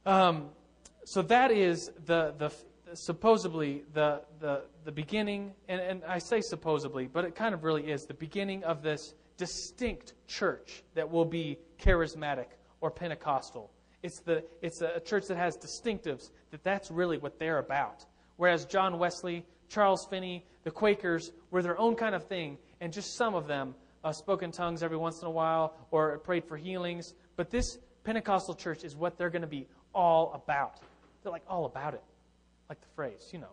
A: Um, so that is the, the, supposedly the, the, the beginning, and, and I say supposedly, but it kind of really is the beginning of this distinct church that will be charismatic or Pentecostal. It's, the, it's a church that has distinctives, that that's really what they're about. Whereas John Wesley, Charles Finney, the Quakers were their own kind of thing, and just some of them uh, spoke in tongues every once in a while or prayed for healings. But this Pentecostal church is what they're going to be all about. They're like all about it like the phrase, you know.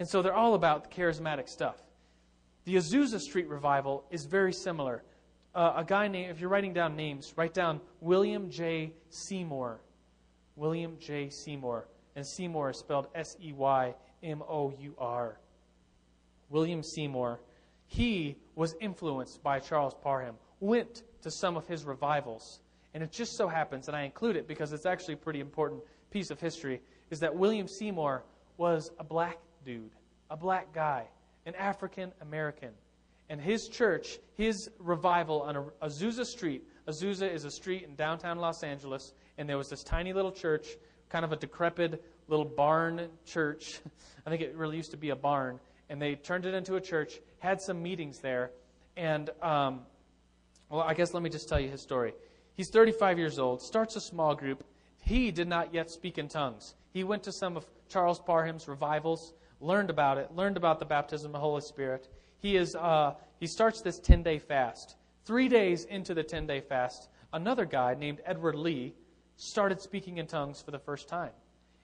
A: And so they're all about the charismatic stuff. The Azusa Street revival is very similar. Uh, a guy named, if you're writing down names, write down William J. Seymour. William J. Seymour. And Seymour is spelled S E Y M O U R. William Seymour. He was influenced by Charles Parham, went to some of his revivals. And it just so happens, and I include it because it's actually a pretty important piece of history, is that William Seymour was a black dude, a black guy, an African American. And his church, his revival on Azusa Street, Azusa is a street in downtown Los Angeles, and there was this tiny little church, kind of a decrepit little barn church. [LAUGHS] I think it really used to be a barn. And they turned it into a church, had some meetings there. And, um, well, I guess let me just tell you his story. He's 35 years old, starts a small group. He did not yet speak in tongues. He went to some of Charles Parham's revivals, learned about it, learned about the baptism of the Holy Spirit. He, is, uh, he starts this 10 day fast. Three days into the 10 day fast, another guy named Edward Lee started speaking in tongues for the first time.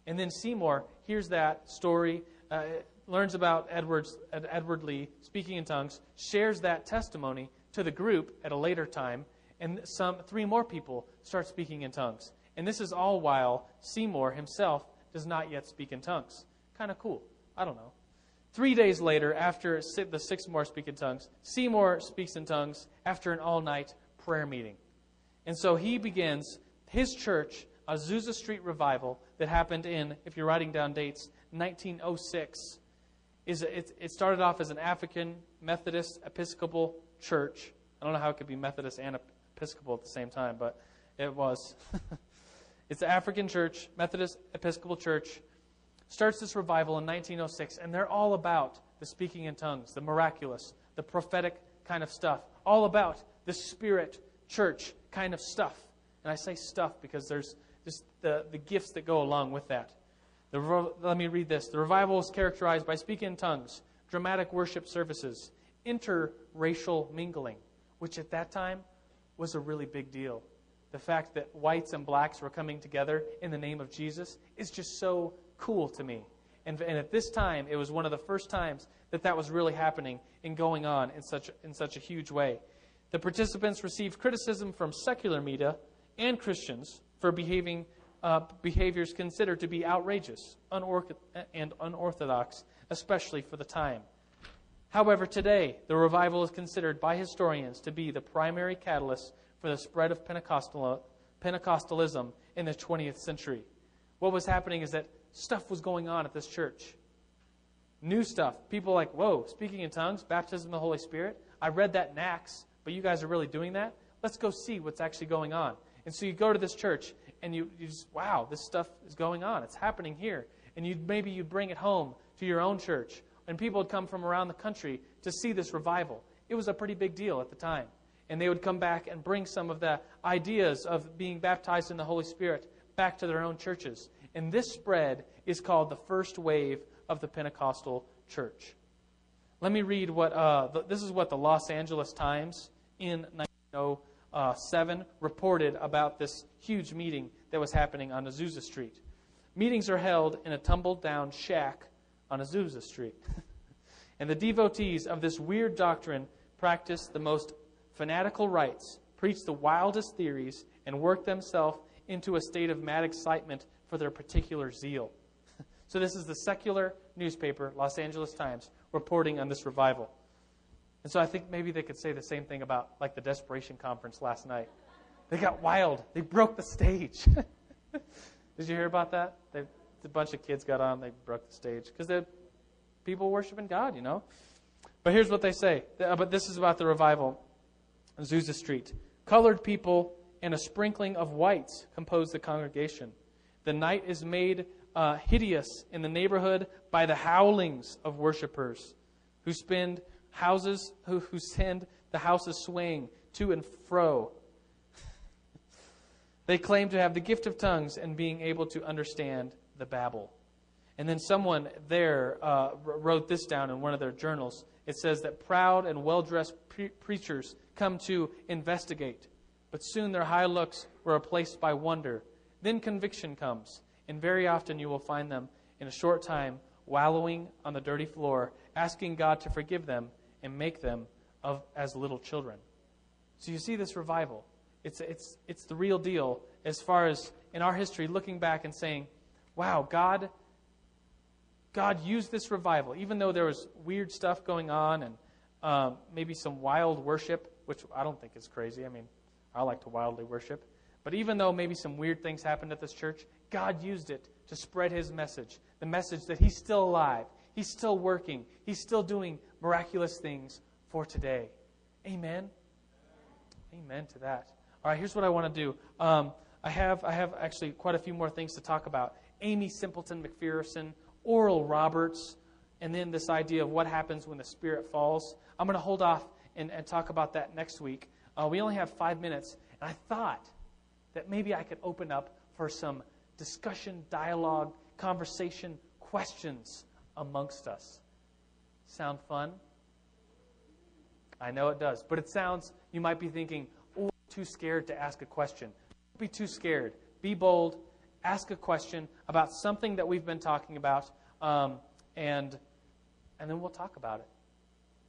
A: And then Seymour hears that story, uh, learns about Edward's, Edward Lee speaking in tongues, shares that testimony to the group at a later time, and some three more people start speaking in tongues. And this is all while Seymour himself does not yet speak in tongues. Kind of cool. I don't know. Three days later, after the six more speak in tongues, Seymour speaks in tongues after an all night prayer meeting. And so he begins his church, Azusa Street Revival, that happened in, if you're writing down dates, 1906. Is it, it started off as an African Methodist Episcopal church. I don't know how it could be Methodist and Episcopal at the same time, but it was. [LAUGHS] it's the African church, Methodist Episcopal church, starts this revival in 1906, and they're all about the speaking in tongues, the miraculous, the prophetic kind of stuff, all about the spirit church kind of stuff. And I say stuff because there's just the, the gifts that go along with that. The, let me read this. The revival is characterized by speaking in tongues, dramatic worship services, interracial mingling, which at that time was a really big deal. The fact that whites and blacks were coming together in the name of Jesus is just so cool to me. And, and at this time, it was one of the first times that that was really happening and going on in such, in such a huge way. The participants received criticism from secular media and Christians for behaving, uh, behaviors considered to be outrageous and unorthodox, especially for the time. However, today, the revival is considered by historians to be the primary catalyst for the spread of Pentecostal, Pentecostalism in the 20th century. What was happening is that stuff was going on at this church. New stuff. People like, whoa, speaking in tongues, baptism of the Holy Spirit. I read that in Acts, but you guys are really doing that? Let's go see what's actually going on. And so you go to this church and you, you just, wow, this stuff is going on. It's happening here. And you maybe you bring it home to your own church. And people would come from around the country to see this revival. It was a pretty big deal at the time. And they would come back and bring some of the ideas of being baptized in the Holy Spirit back to their own churches. And this spread is called the first wave of the Pentecostal church. Let me read what uh, the, this is what the Los Angeles Times in 1907 reported about this huge meeting that was happening on Azusa Street. Meetings are held in a tumbled down shack on Azusa Street. [LAUGHS] and the devotees of this weird doctrine practice the most fanatical rites, preach the wildest theories, and work themselves into a state of mad excitement for their particular zeal. [LAUGHS] so, this is the secular newspaper, Los Angeles Times, reporting on this revival. And so I think maybe they could say the same thing about like the Desperation Conference last night. They got wild. They broke the stage. [LAUGHS] Did you hear about that? They, a bunch of kids got on. They broke the stage because the people worshiping God, you know. But here's what they say. Uh, but this is about the revival. Azusa Street. Colored people and a sprinkling of whites compose the congregation. The night is made uh, hideous in the neighborhood by the howlings of worshippers who spend houses who, who send the houses swaying to and fro. they claim to have the gift of tongues and being able to understand the babble. And then someone there uh, wrote this down in one of their journals. It says that proud and well dressed pre- preachers come to investigate, but soon their high looks were replaced by wonder. Then conviction comes, and very often you will find them in a short time wallowing on the dirty floor, asking God to forgive them and make them of, as little children. So you see this revival. It's, it's, it's the real deal as far as in our history looking back and saying, wow, God, God used this revival, even though there was weird stuff going on and um, maybe some wild worship, which I don't think is crazy. I mean, I like to wildly worship. But even though maybe some weird things happened at this church, God used it to spread his message the message that he's still alive, he's still working, he's still doing miraculous things for today. Amen. Amen to that. All right, here's what I want to do. Um, I have I have actually quite a few more things to talk about. Aimee Semple McPherson, Oral Roberts, and then this idea of what happens when the Spirit falls. I'm going to hold off and, and talk about that next week. Uh, we only have five minutes, and I thought that maybe I could open up for some discussion, dialogue, conversation, questions amongst us. Sound fun? I know it does. But it sounds, you might be thinking, oh, too scared to ask a question. Don't be too scared. Be bold. Ask a question about something that we've been talking about, um, and, and then we'll talk about it.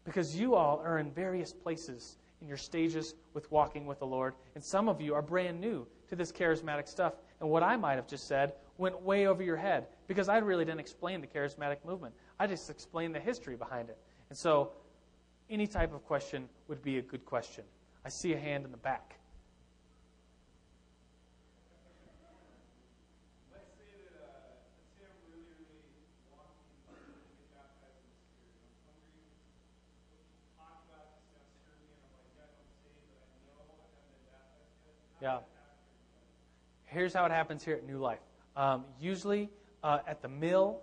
A: Because you all are in various places in your stages with walking with the Lord, and some of you are brand new to this charismatic stuff, And what I might have just said went way over your head because I really didn't explain the charismatic movement. I just explained the history behind it. And so any type of question would be a good question. I see a hand in the back. Yeah. Here's how it happens here at New Life. Um, usually uh, at the mill,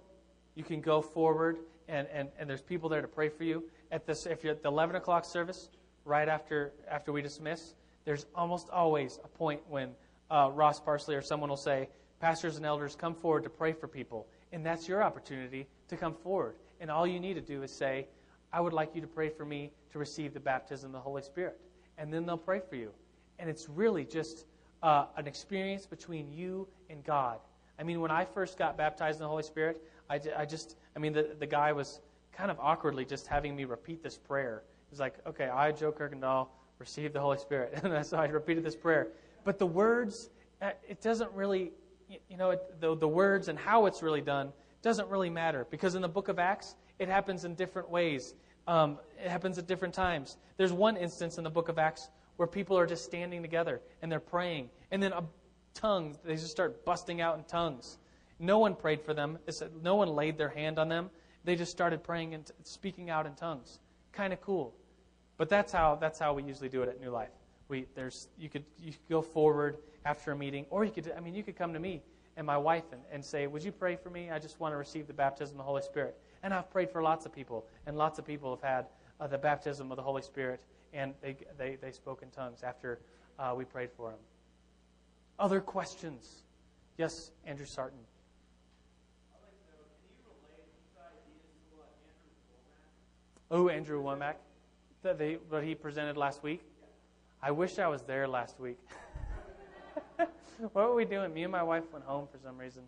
A: you can go forward, and, and, and there's people there to pray for you. At this, if you're at the 11 o'clock service, right after after we dismiss, there's almost always a point when uh, Ross Parsley or someone will say, "Pastors and elders, come forward to pray for people," and that's your opportunity to come forward. And all you need to do is say, "I would like you to pray for me to receive the baptism of the Holy Spirit," and then they'll pray for you and it's really just uh, an experience between you and God. I mean, when I first got baptized in the Holy Spirit, I, I just, I mean, the, the guy was kind of awkwardly just having me repeat this prayer. He's like, okay, I, Joe Kirkendall, receive the Holy Spirit. [LAUGHS] And so I repeated this prayer. But the words, uh, it doesn't really, you know, the, the words and how it's really done doesn't really matter because in the book of Acts, it happens in different ways. Um, it happens at different times. There's one instance in the book of Acts where people are just standing together and they're praying. And then tongues, they just start busting out in tongues. No one prayed for them. No one laid their hand on them. They just started praying and speaking out in tongues. Kind of cool. But that's how that's how we usually do it at New Life. We there's you could you could go forward after a meeting, or you could I mean you could come to me and my wife and, and say, Would you pray for me? I just want to receive the baptism of the Holy Spirit. And I've prayed for lots of people, and lots of people have had uh, the baptism of the Holy Spirit and they, they, they spoke in tongues after uh, we prayed for them. Other questions? Yes, Andrew Sarton. Oh, Andrew Wommack, that they what he presented last week. I wish I was there last week. [LAUGHS] what were we doing? Me and my wife went home for some reason.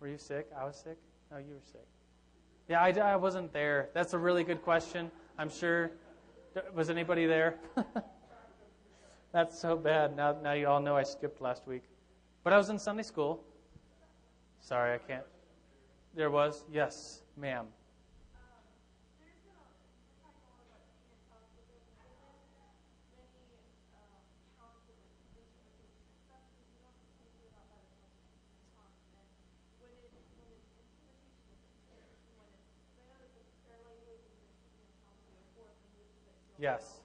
A: Were you sick? I was sick. No, you were sick. Yeah, I, I wasn't there. That's a really good question. I'm sure was anybody there? [LAUGHS] That's so bad. Now, now you all know I skipped last week. But I was in Sunday school. Sorry, I can't. There was? Yes, ma'am. Yes.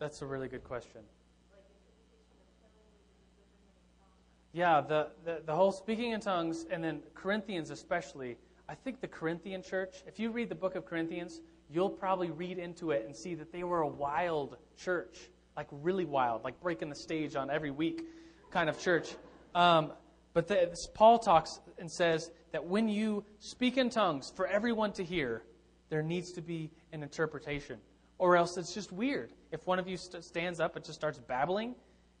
A: That's a really good question. Yeah, the, the, the whole speaking in tongues, and then Corinthians especially. I think the Corinthian church, if you read the book of Corinthians, you'll probably read into it and see that they were a wild church, like really wild, like breaking the stage on every week kind of church. Um, but the, Paul talks and says that when you speak in tongues for everyone to hear, there needs to be an interpretation. Or else it's just weird. If one of you st- stands up and just starts babbling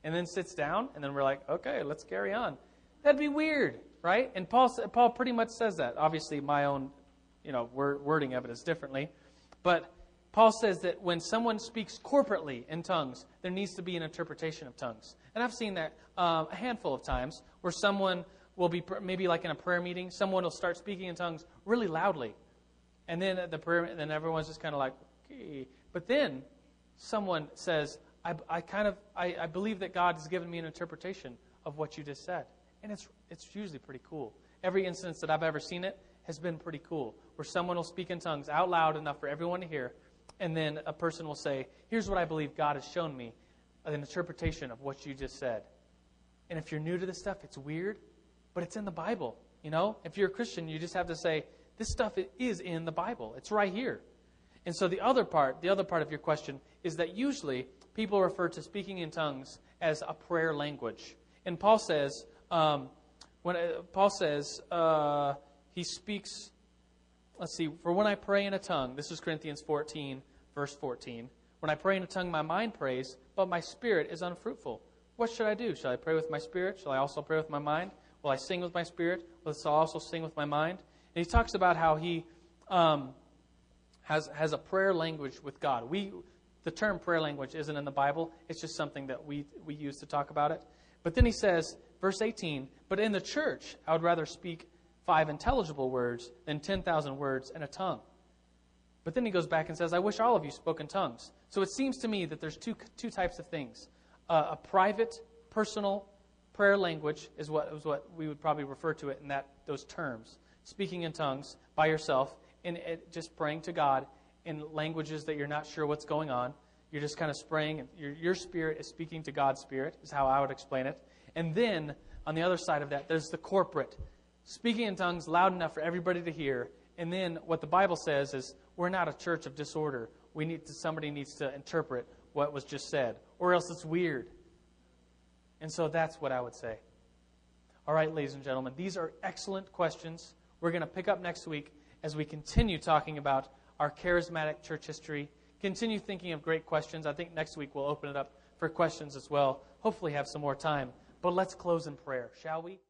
A: and then sits down, and then we're like, okay, let's carry on. That'd be weird, right? And Paul, Paul pretty much says that. Obviously, my own you know, word, wording of it is differently. But Paul says that when someone speaks corporately in tongues, there needs to be an interpretation of tongues. And I've seen that uh, a handful of times where someone will be maybe like in a prayer meeting, someone will start speaking in tongues really loudly, and then at the prayer, then everyone's just kind of like, okay. But then someone says, I, I kind of, I, I believe that God has given me an interpretation of what you just said, and it's it's usually pretty cool. Every instance that I've ever seen it has been pretty cool, where someone will speak in tongues out loud enough for everyone to hear, and then a person will say, "Here's what I believe God has shown me." An interpretation of what you just said. And if you're new to this stuff, it's weird, but it's in the Bible. You know, if you're a Christian, you just have to say, this stuff is in the Bible. It's right here. And so the other part, the other part of your question is that usually people refer to speaking in tongues as a prayer language. And Paul says, um, when uh, Paul says uh, he speaks, let's see, for when I pray in a tongue, this is Corinthians 14, verse 14. When I pray in a tongue, my mind prays, but my spirit is unfruitful. What should I do? Shall I pray with my spirit? Shall I also pray with my mind? Will I sing with my spirit? I also sing with my mind? And he talks about how he um, has, has a prayer language with God. We, the term prayer language isn't in the Bible. It's just something that we, we use to talk about it. But then he says, verse 18, But in the church, I would rather speak five intelligible words than 10,000 words in a tongue. But then he goes back and says, I wish all of you spoke in tongues. So it seems to me that there's two, two types of things. Uh, a private, personal prayer language is what, is what we would probably refer to it in that, those terms. Speaking in tongues by yourself and it, just praying to God in languages that you're not sure what's going on. You're just kind of spraying, your, your spirit is speaking to God's spirit, is how I would explain it. And then, on the other side of that, there's the corporate, speaking in tongues loud enough for everybody to hear. And then, what the Bible says is, we're not a church of disorder. We need to, somebody needs to interpret what was just said, or else it's weird. And so that's what I would say. All right, ladies and gentlemen, these are excellent questions. We're going to pick up next week as we continue talking about our charismatic church history. Continue thinking of great questions. I think next week we'll open it up for questions as well. Hopefully, have some more time. But let's close in prayer, shall we?